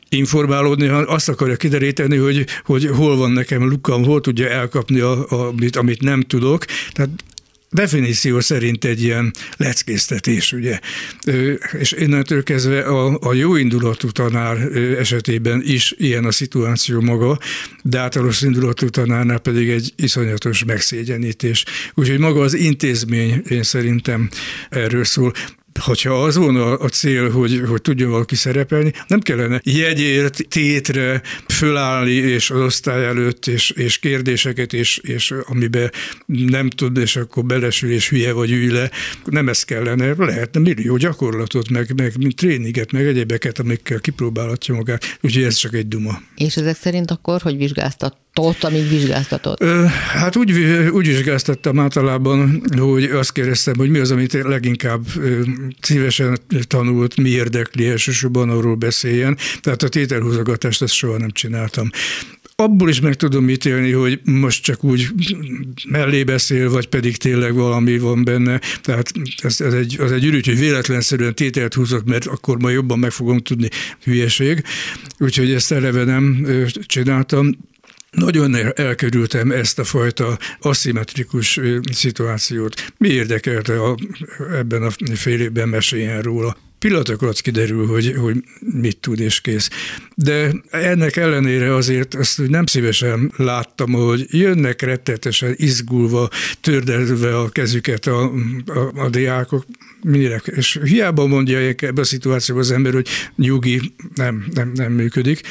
informálódni, hanem azt akarja kideríteni, hogy, hogy hol van nekem lukam, hol tudja elkapni, a, a, amit, amit nem tudok. Tehát definíció szerint egy ilyen leckésztetés, ugye. És innentől kezdve a, a jó indulatú tanár esetében is ilyen a szituáció maga, de általános indulatú tanárnál pedig egy iszonyatos megszégyenítés. Úgyhogy maga az intézmény én szerintem erről szól hogyha az volna a cél, hogy, hogy tudjon valaki szerepelni, nem kellene jegyért, tétre fölállni, és az osztály előtt, és, és kérdéseket, és, és amiben nem tud, és akkor belesül, és hülye vagy ülj le. Nem ez kellene, lehetne millió gyakorlatot, meg, meg tréninget, meg egyebeket, amikkel kipróbálhatja magát. Úgyhogy ez csak egy duma. És ezek szerint akkor, hogy vizsgáztat tot, amíg vizsgáztatott? Hát úgy, úgy vizsgáztattam általában, hogy azt kérdeztem, hogy mi az, amit leginkább szívesen tanult, mi érdekli elsősorban, arról beszéljen. Tehát a tételhúzogatást ezt soha nem csináltam abból is meg tudom ítélni, hogy most csak úgy mellé beszél, vagy pedig tényleg valami van benne. Tehát ez, ez egy, az egy ürügy, hogy véletlenszerűen tételt húzok, mert akkor majd jobban meg fogom tudni hülyeség. Úgyhogy ezt eleve nem csináltam. Nagyon elkerültem ezt a fajta aszimmetrikus szituációt. Mi érdekelte a, ebben a fél évben meséljen róla? pillanatok alatt kiderül, hogy, hogy mit tud és kész. De ennek ellenére azért azt nem szívesen láttam, hogy jönnek rettetesen izgulva, tördelve a kezüket a, a, a diákok, mire, és hiába mondja ebbe a szituációban az ember, hogy nyugi, nem, nem, nem működik.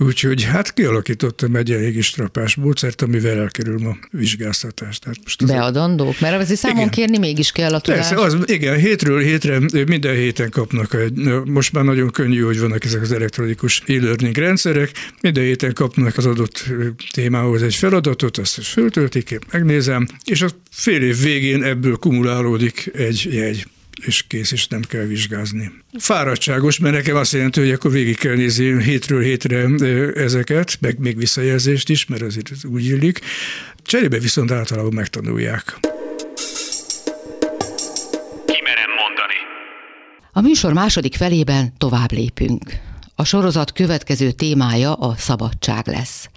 Úgyhogy hát kialakítottam egy elég strapás módszert, amivel elkerül a vizsgáztatás. Tehát most az Beadandók? Mert azért számon igen. kérni mégis kell a tudás. Persze, az, igen, hétről hétre minden héten kapnak egy, most már nagyon könnyű, hogy vannak ezek az elektronikus e-learning rendszerek, minden héten kapnak az adott témához egy feladatot, azt is föltöltik, megnézem, és a fél év végén ebből kumulálódik egy jegy és kész, és nem kell vizsgázni. Fáradtságos, mert nekem azt jelenti, hogy akkor végig kell nézni hétről hétre ezeket, meg még visszajelzést is, mert azért úgy illik. Cserébe viszont általában megtanulják. Kimerem mondani. A műsor második felében tovább lépünk. A sorozat következő témája a szabadság lesz,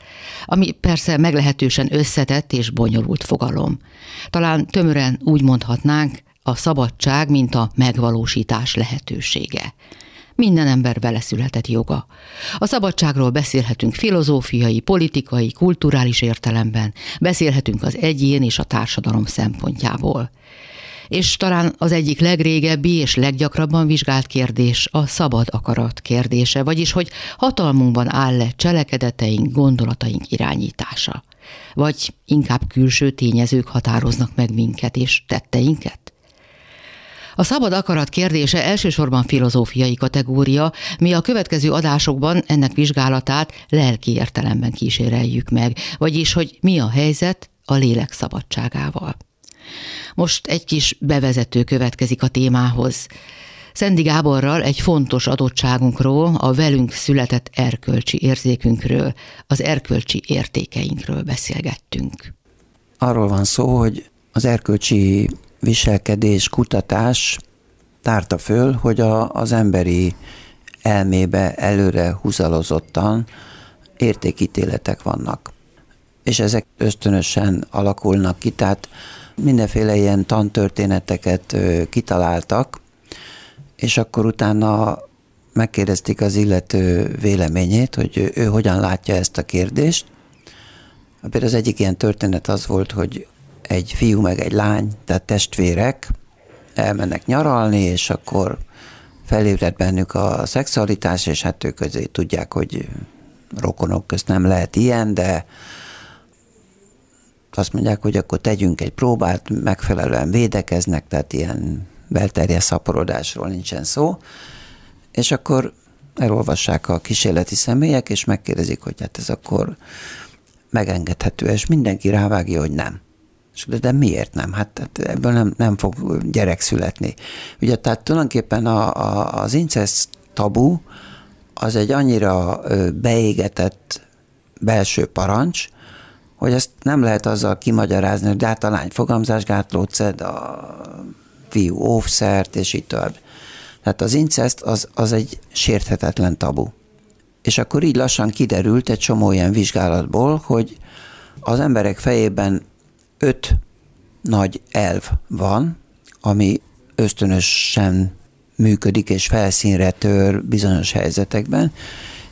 ami persze meglehetősen összetett és bonyolult fogalom. Talán tömören úgy mondhatnánk, a szabadság, mint a megvalósítás lehetősége. Minden ember beleszületett joga. A szabadságról beszélhetünk filozófiai, politikai, kulturális értelemben, beszélhetünk az egyén és a társadalom szempontjából. És talán az egyik legrégebbi és leggyakrabban vizsgált kérdés a szabad akarat kérdése, vagyis hogy hatalmunkban áll-e cselekedeteink, gondolataink irányítása. Vagy inkább külső tényezők határoznak meg minket és tetteinket? A szabad akarat kérdése elsősorban filozófiai kategória, mi a következő adásokban ennek vizsgálatát lelki értelemben kíséreljük meg, vagyis hogy mi a helyzet a lélek szabadságával. Most egy kis bevezető következik a témához. Szendi Gáborral egy fontos adottságunkról, a velünk született erkölcsi érzékünkről, az erkölcsi értékeinkről beszélgettünk. Arról van szó, hogy az erkölcsi viselkedés, kutatás tárta föl, hogy a, az emberi elmébe előre húzalozottan értékítéletek vannak. És ezek ösztönösen alakulnak ki, tehát mindenféle ilyen tantörténeteket kitaláltak, és akkor utána megkérdezték az illető véleményét, hogy ő hogyan látja ezt a kérdést. Például az egyik ilyen történet az volt, hogy egy fiú meg egy lány, tehát testvérek, elmennek nyaralni, és akkor felébred bennük a szexualitás, és hát ők azért tudják, hogy rokonok közt nem lehet ilyen, de azt mondják, hogy akkor tegyünk egy próbát, megfelelően védekeznek, tehát ilyen belterjes szaporodásról nincsen szó, és akkor elolvassák a kísérleti személyek, és megkérdezik, hogy hát ez akkor megengedhető, és mindenki rávágja, hogy nem. És de, miért nem? Hát, hát ebből nem, nem fog gyerek születni. Ugye, tehát tulajdonképpen a, a, az incest tabu az egy annyira beégetett belső parancs, hogy ezt nem lehet azzal kimagyarázni, hogy de hát a lány fogamzásgátlót szed, a fiú óvszert, és így tovább. Tehát az incest az, az egy sérthetetlen tabu. És akkor így lassan kiderült egy csomó ilyen vizsgálatból, hogy az emberek fejében öt nagy elv van, ami ösztönösen működik és felszínre tör bizonyos helyzetekben.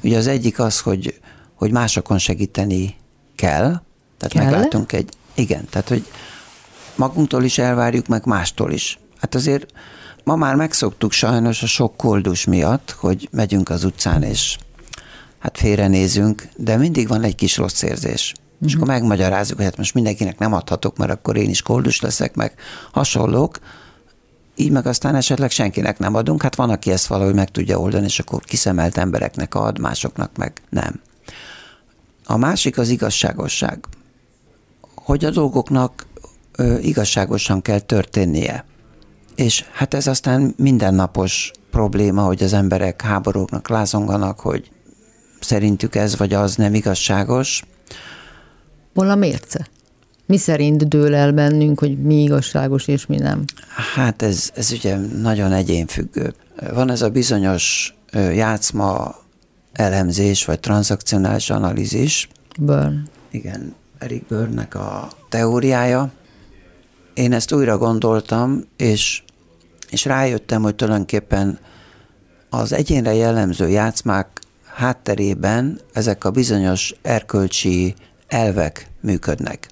Ugye az egyik az, hogy, hogy másokon segíteni kell, tehát kell? meglátunk egy, igen, tehát hogy magunktól is elvárjuk, meg mástól is. Hát azért ma már megszoktuk sajnos a sok koldus miatt, hogy megyünk az utcán, és hát félrenézünk, de mindig van egy kis rossz érzés. Uh-huh. És akkor mhm. megmagyarázzuk, hogy hát most mindenkinek nem adhatok, mert akkor én is koldus leszek, meg hasonlók, így meg aztán esetleg senkinek nem adunk, hát van, aki ezt valahogy meg tudja oldani, és akkor kiszemelt embereknek ad, másoknak meg nem. A másik az igazságosság. Hogy a dolgoknak ö, igazságosan kell történnie. És hát ez aztán mindennapos probléma, hogy az emberek háborúknak lázonganak, hogy szerintük ez vagy az nem igazságos. Hol a mérce? Mi szerint dől el bennünk, hogy mi igazságos és mi nem? Hát ez, ez ugye nagyon egyénfüggő. Van ez a bizonyos játszma elemzés, vagy transzakcionális analízis. Burn. Igen, Eric Burnnek a teóriája. Én ezt újra gondoltam, és, és rájöttem, hogy tulajdonképpen az egyénre jellemző játszmák hátterében ezek a bizonyos erkölcsi elvek működnek.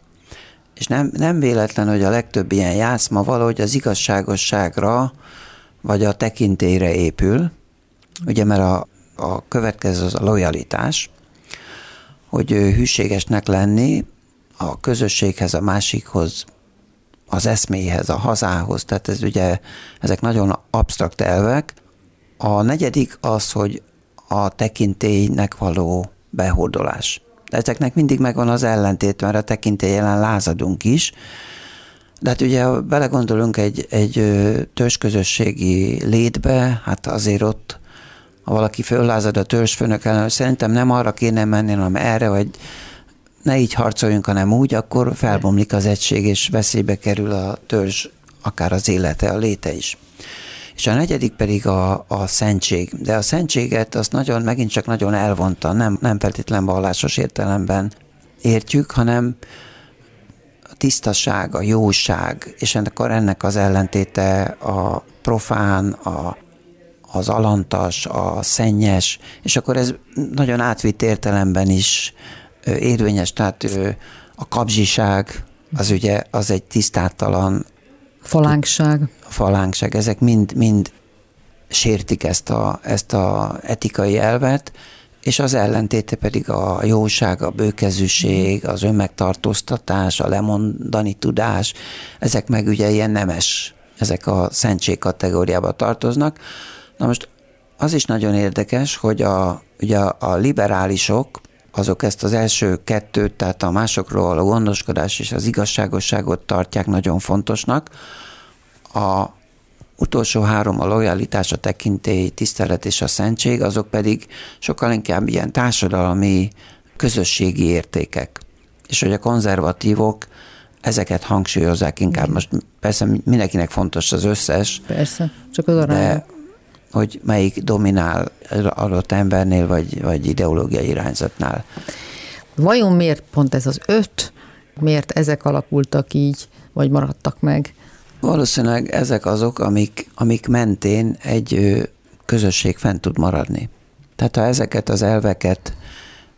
És nem, nem véletlen, hogy a legtöbb ilyen játszma valahogy az igazságosságra vagy a tekintélyre épül, ugye mert a, a következő az a lojalitás, hogy hűségesnek lenni a közösséghez, a másikhoz, az eszméhez, a hazához, tehát ez ugye, ezek nagyon absztrakt elvek. A negyedik az, hogy a tekintélynek való behódolás. Ezeknek mindig megvan az ellentét, mert a tekintély jelen lázadunk is, de hát ugye, ha belegondolunk egy, egy törzsközösségi létbe, hát azért ott, ha valaki föllázad a törzsfőnök ellen, szerintem nem arra kéne menni, hanem erre, vagy ne így harcoljunk, hanem úgy, akkor felbomlik az egység, és veszélybe kerül a törzs, akár az élete, a léte is. És a negyedik pedig a, a szentség. De a szentséget azt nagyon, megint csak nagyon elvonta, nem, nem feltétlen vallásos értelemben értjük, hanem a tisztaság, a jóság, és akkor ennek az ellentéte a profán, a, az alantas, a szennyes, és akkor ez nagyon átvitt értelemben is érvényes, tehát a kapzsiság, az ugye az egy tisztátalan Falánkság. A falánkság, ezek mind, mind sértik ezt a, ezt a etikai elvet, és az ellentéte pedig a jóság, a bőkezűség, az önmegtartóztatás, a lemondani tudás, ezek meg ugye ilyen nemes, ezek a szentség kategóriába tartoznak. Na most az is nagyon érdekes, hogy a, ugye a liberálisok, azok ezt az első kettőt, tehát a másokról a gondoskodás és az igazságosságot tartják nagyon fontosnak. A utolsó három, a lojalitás, a tekintély, tisztelet és a szentség, azok pedig sokkal inkább ilyen társadalmi, közösségi értékek. És hogy a konzervatívok ezeket hangsúlyozzák inkább. Most persze mindenkinek fontos az összes. Persze, csak az arányok. De hogy melyik dominál adott embernél, vagy, vagy ideológiai irányzatnál. Vajon miért pont ez az öt, miért ezek alakultak így, vagy maradtak meg? Valószínűleg ezek azok, amik, amik mentén egy közösség fent tud maradni. Tehát ha ezeket az elveket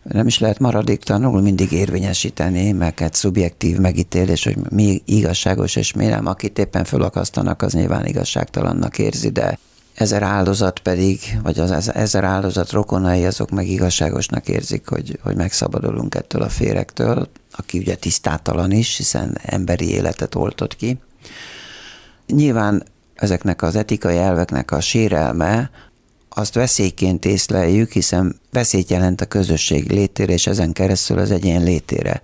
nem is lehet maradéktalanul mindig érvényesíteni, mert egy szubjektív megítélés, hogy mi igazságos és mi nem, akit éppen fölakasztanak, az nyilván igazságtalannak érzi, de ezer áldozat pedig, vagy az ezer áldozat rokonai, azok meg igazságosnak érzik, hogy, hogy megszabadulunk ettől a férektől, aki ugye tisztátalan is, hiszen emberi életet oltott ki. Nyilván ezeknek az etikai elveknek a sérelme azt veszélyként észleljük, hiszen veszélyt jelent a közösség létére, és ezen keresztül az egyén létére.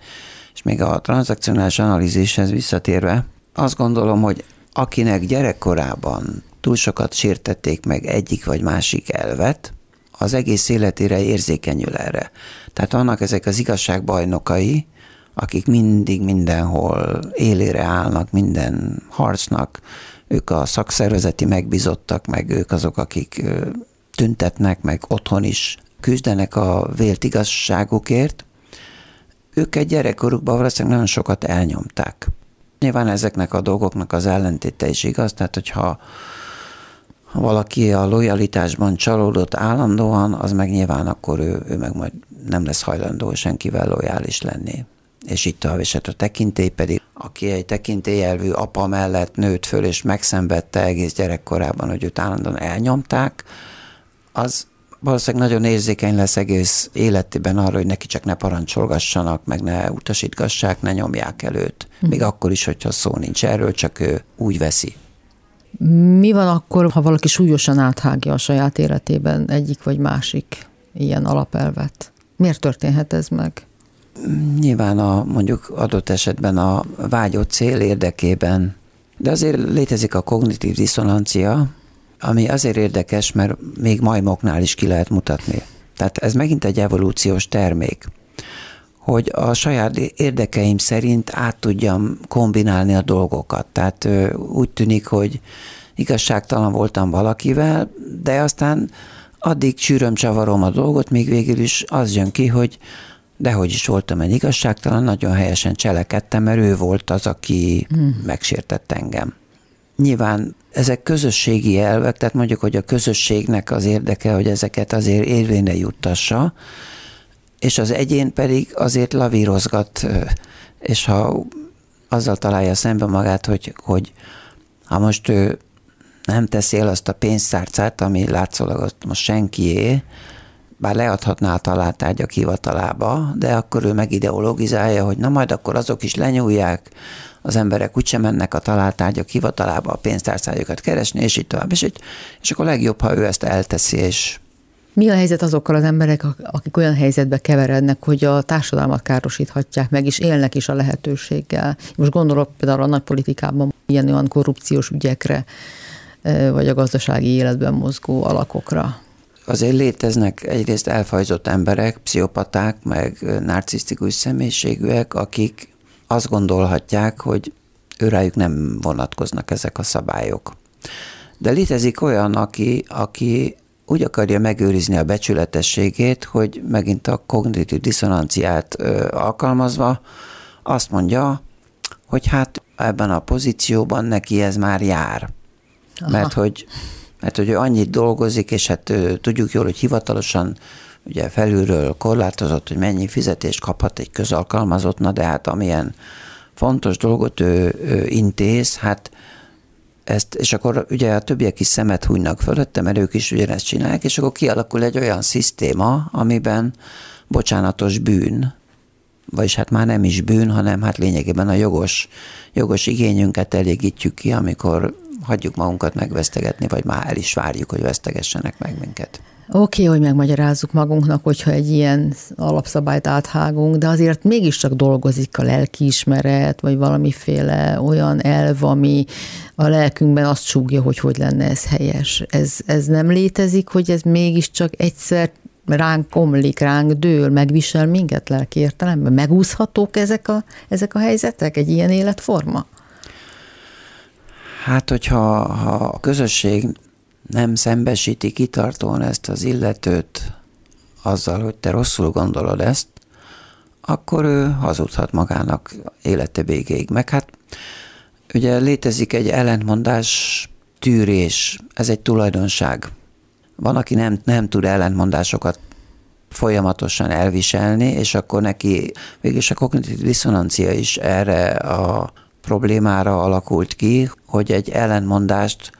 És még a tranzakcionális analízishez visszatérve, azt gondolom, hogy akinek gyerekkorában túl sokat sértették meg egyik vagy másik elvet, az egész életére érzékenyül erre. Tehát vannak ezek az igazságbajnokai, akik mindig mindenhol élére állnak minden harcnak, ők a szakszervezeti megbizottak, meg ők azok, akik tüntetnek, meg otthon is küzdenek a vélt igazságukért, őket gyerekkorukban valószínűleg nagyon sokat elnyomták. Nyilván ezeknek a dolgoknak az ellentéte is igaz, tehát hogyha ha valaki a lojalitásban csalódott állandóan, az meg nyilván akkor ő, ő meg majd nem lesz hajlandó senkivel lojális lenni. És itt a, és a tekintély pedig, aki egy tekintélyelvű apa mellett nőtt föl, és megszenvedte egész gyerekkorában, hogy őt állandóan elnyomták, az valószínűleg nagyon érzékeny lesz egész életében arra, hogy neki csak ne parancsolgassanak, meg ne utasítgassák, ne nyomják előtt. Hm. Még akkor is, hogyha szó nincs erről, csak ő úgy veszi. Mi van akkor, ha valaki súlyosan áthágja a saját életében egyik vagy másik ilyen alapelvet? Miért történhet ez meg? Nyilván a mondjuk adott esetben a vágyott cél érdekében, de azért létezik a kognitív diszonancia, ami azért érdekes, mert még majmoknál is ki lehet mutatni. Tehát ez megint egy evolúciós termék, hogy a saját érdekeim szerint át tudjam kombinálni a dolgokat. Tehát úgy tűnik, hogy igazságtalan voltam valakivel, de aztán addig csűröm, csavarom a dolgot, még végül is az jön ki, hogy dehogy is voltam egy igazságtalan, nagyon helyesen cselekedtem, mert ő volt az, aki hmm. megsértett engem. Nyilván ezek közösségi elvek, tehát mondjuk, hogy a közösségnek az érdeke, hogy ezeket azért érvényre juttassa, és az egyén pedig azért lavírozgat, és ha azzal találja szembe magát, hogy, hogy ha most ő nem teszi el azt a pénztárcát, ami látszólag azt most senkié, bár leadhatná a találtárgyak hivatalába, de akkor ő megideologizálja, hogy na majd akkor azok is lenyúlják, az emberek úgysem mennek a találtárgyak hivatalába a pénztárcájukat keresni, és így tovább, és, így, és akkor legjobb, ha ő ezt elteszi, és mi a helyzet azokkal az emberek, akik olyan helyzetbe keverednek, hogy a társadalmat károsíthatják meg, és élnek is a lehetőséggel? Most gondolok például a nagypolitikában ilyen olyan korrupciós ügyekre, vagy a gazdasági életben mozgó alakokra. Azért léteznek egyrészt elfajzott emberek, pszichopaták, meg narcisztikus személyiségűek, akik azt gondolhatják, hogy őrájuk nem vonatkoznak ezek a szabályok. De létezik olyan, aki, aki úgy akarja megőrizni a becsületességét, hogy megint a kognitív diszonanciát alkalmazva azt mondja, hogy hát ebben a pozícióban neki ez már jár. Aha. Mert hogy, mert hogy ő annyit dolgozik, és hát tudjuk jól, hogy hivatalosan ugye felülről korlátozott, hogy mennyi fizetést kaphat egy közalkalmazott, na de hát amilyen fontos dolgot ő, ő intéz, hát ezt, és akkor ugye a többiek is szemet hunynak fölötte, mert ők is ugyanezt csinálják, és akkor kialakul egy olyan szisztéma, amiben bocsánatos bűn, vagyis hát már nem is bűn, hanem hát lényegében a jogos, jogos igényünket elégítjük ki, amikor hagyjuk magunkat megvesztegetni, vagy már el is várjuk, hogy vesztegessenek meg minket. Oké, okay, hogy megmagyarázzuk magunknak, hogyha egy ilyen alapszabályt áthágunk, de azért mégiscsak dolgozik a lelkiismeret, vagy valamiféle olyan elv, ami a lelkünkben azt súgja, hogy hogy lenne ez helyes. Ez, ez nem létezik, hogy ez mégiscsak egyszer ránk komlik, ránk dől, megvisel minket lelki értelemben? Megúszhatók ezek a, ezek a helyzetek, egy ilyen életforma? Hát, hogyha ha a közösség nem szembesíti kitartóan ezt az illetőt azzal, hogy te rosszul gondolod ezt, akkor ő hazudhat magának élete végéig. Meg hát ugye létezik egy ellentmondás tűrés, ez egy tulajdonság. Van, aki nem, nem tud ellentmondásokat folyamatosan elviselni, és akkor neki végülis a kognitív diszonancia is erre a problémára alakult ki, hogy egy ellentmondást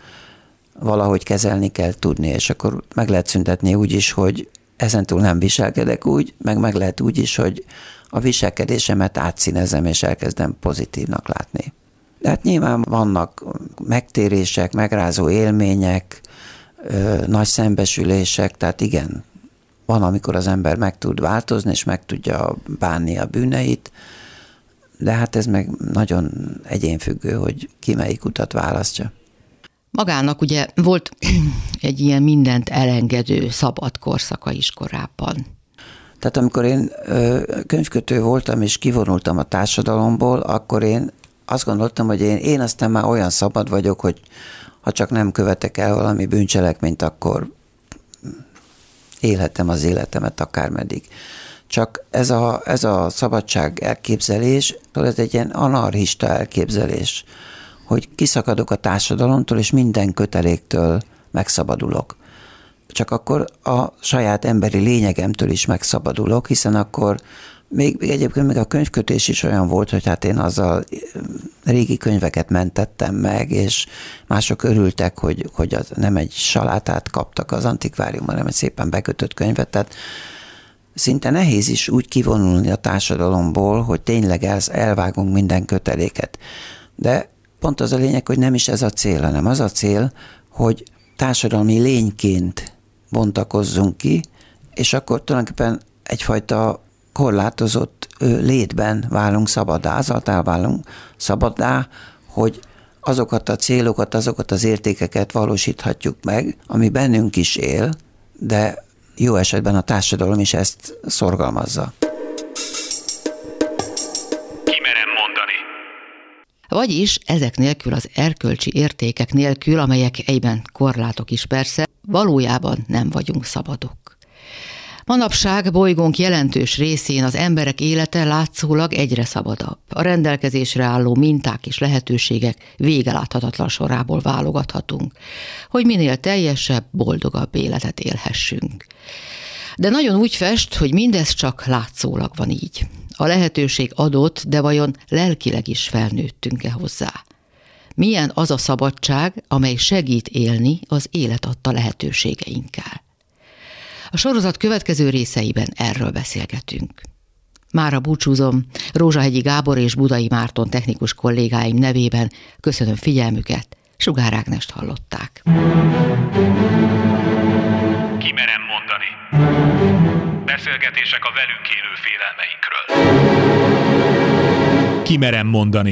valahogy kezelni kell tudni, és akkor meg lehet szüntetni úgy is, hogy ezentúl nem viselkedek úgy, meg meg lehet úgy is, hogy a viselkedésemet átszínezem, és elkezdem pozitívnak látni. De hát nyilván vannak megtérések, megrázó élmények, ö, nagy szembesülések, tehát igen, van, amikor az ember meg tud változni, és meg tudja bánni a bűneit, de hát ez meg nagyon egyénfüggő, hogy ki melyik utat választja. Magának ugye volt egy ilyen mindent elengedő szabad korszaka is korábban. Tehát amikor én könyvkötő voltam, és kivonultam a társadalomból, akkor én azt gondoltam, hogy én, én aztán már olyan szabad vagyok, hogy ha csak nem követek el valami bűncselekményt, akkor élhetem az életemet akármeddig. Csak ez a, ez a szabadság elképzelés, ez egy ilyen anarchista elképzelés, hogy kiszakadok a társadalomtól, és minden köteléktől megszabadulok. Csak akkor a saját emberi lényegemtől is megszabadulok, hiszen akkor még, egyébként még a könyvkötés is olyan volt, hogy hát én azzal régi könyveket mentettem meg, és mások örültek, hogy, hogy az nem egy salátát kaptak az antikváriumban, hanem egy szépen bekötött könyvet. Tehát szinte nehéz is úgy kivonulni a társadalomból, hogy tényleg elvágunk minden köteléket. De pont az a lényeg, hogy nem is ez a cél, hanem az a cél, hogy társadalmi lényként bontakozzunk ki, és akkor tulajdonképpen egyfajta korlátozott létben válunk szabadá, azáltal válunk szabadá, hogy azokat a célokat, azokat az értékeket valósíthatjuk meg, ami bennünk is él, de jó esetben a társadalom is ezt szorgalmazza. Vagyis ezek nélkül az erkölcsi értékek nélkül, amelyek egyben korlátok is persze, valójában nem vagyunk szabadok. Manapság bolygónk jelentős részén az emberek élete látszólag egyre szabadabb. A rendelkezésre álló minták és lehetőségek végeláthatatlan sorából válogathatunk, hogy minél teljesebb, boldogabb életet élhessünk. De nagyon úgy fest, hogy mindez csak látszólag van így. A lehetőség adott, de vajon lelkileg is felnőttünk-e hozzá? Milyen az a szabadság, amely segít élni az élet adta lehetőségeinkkel? A sorozat következő részeiben erről beszélgetünk. Mára búcsúzom, Rózsahegyi Gábor és Budai Márton technikus kollégáim nevében köszönöm figyelmüket, Sugár Ágnest hallották. Kimerem mondani. Beszélgetések a velünk élő félelmeinkről. Kimerem mondani.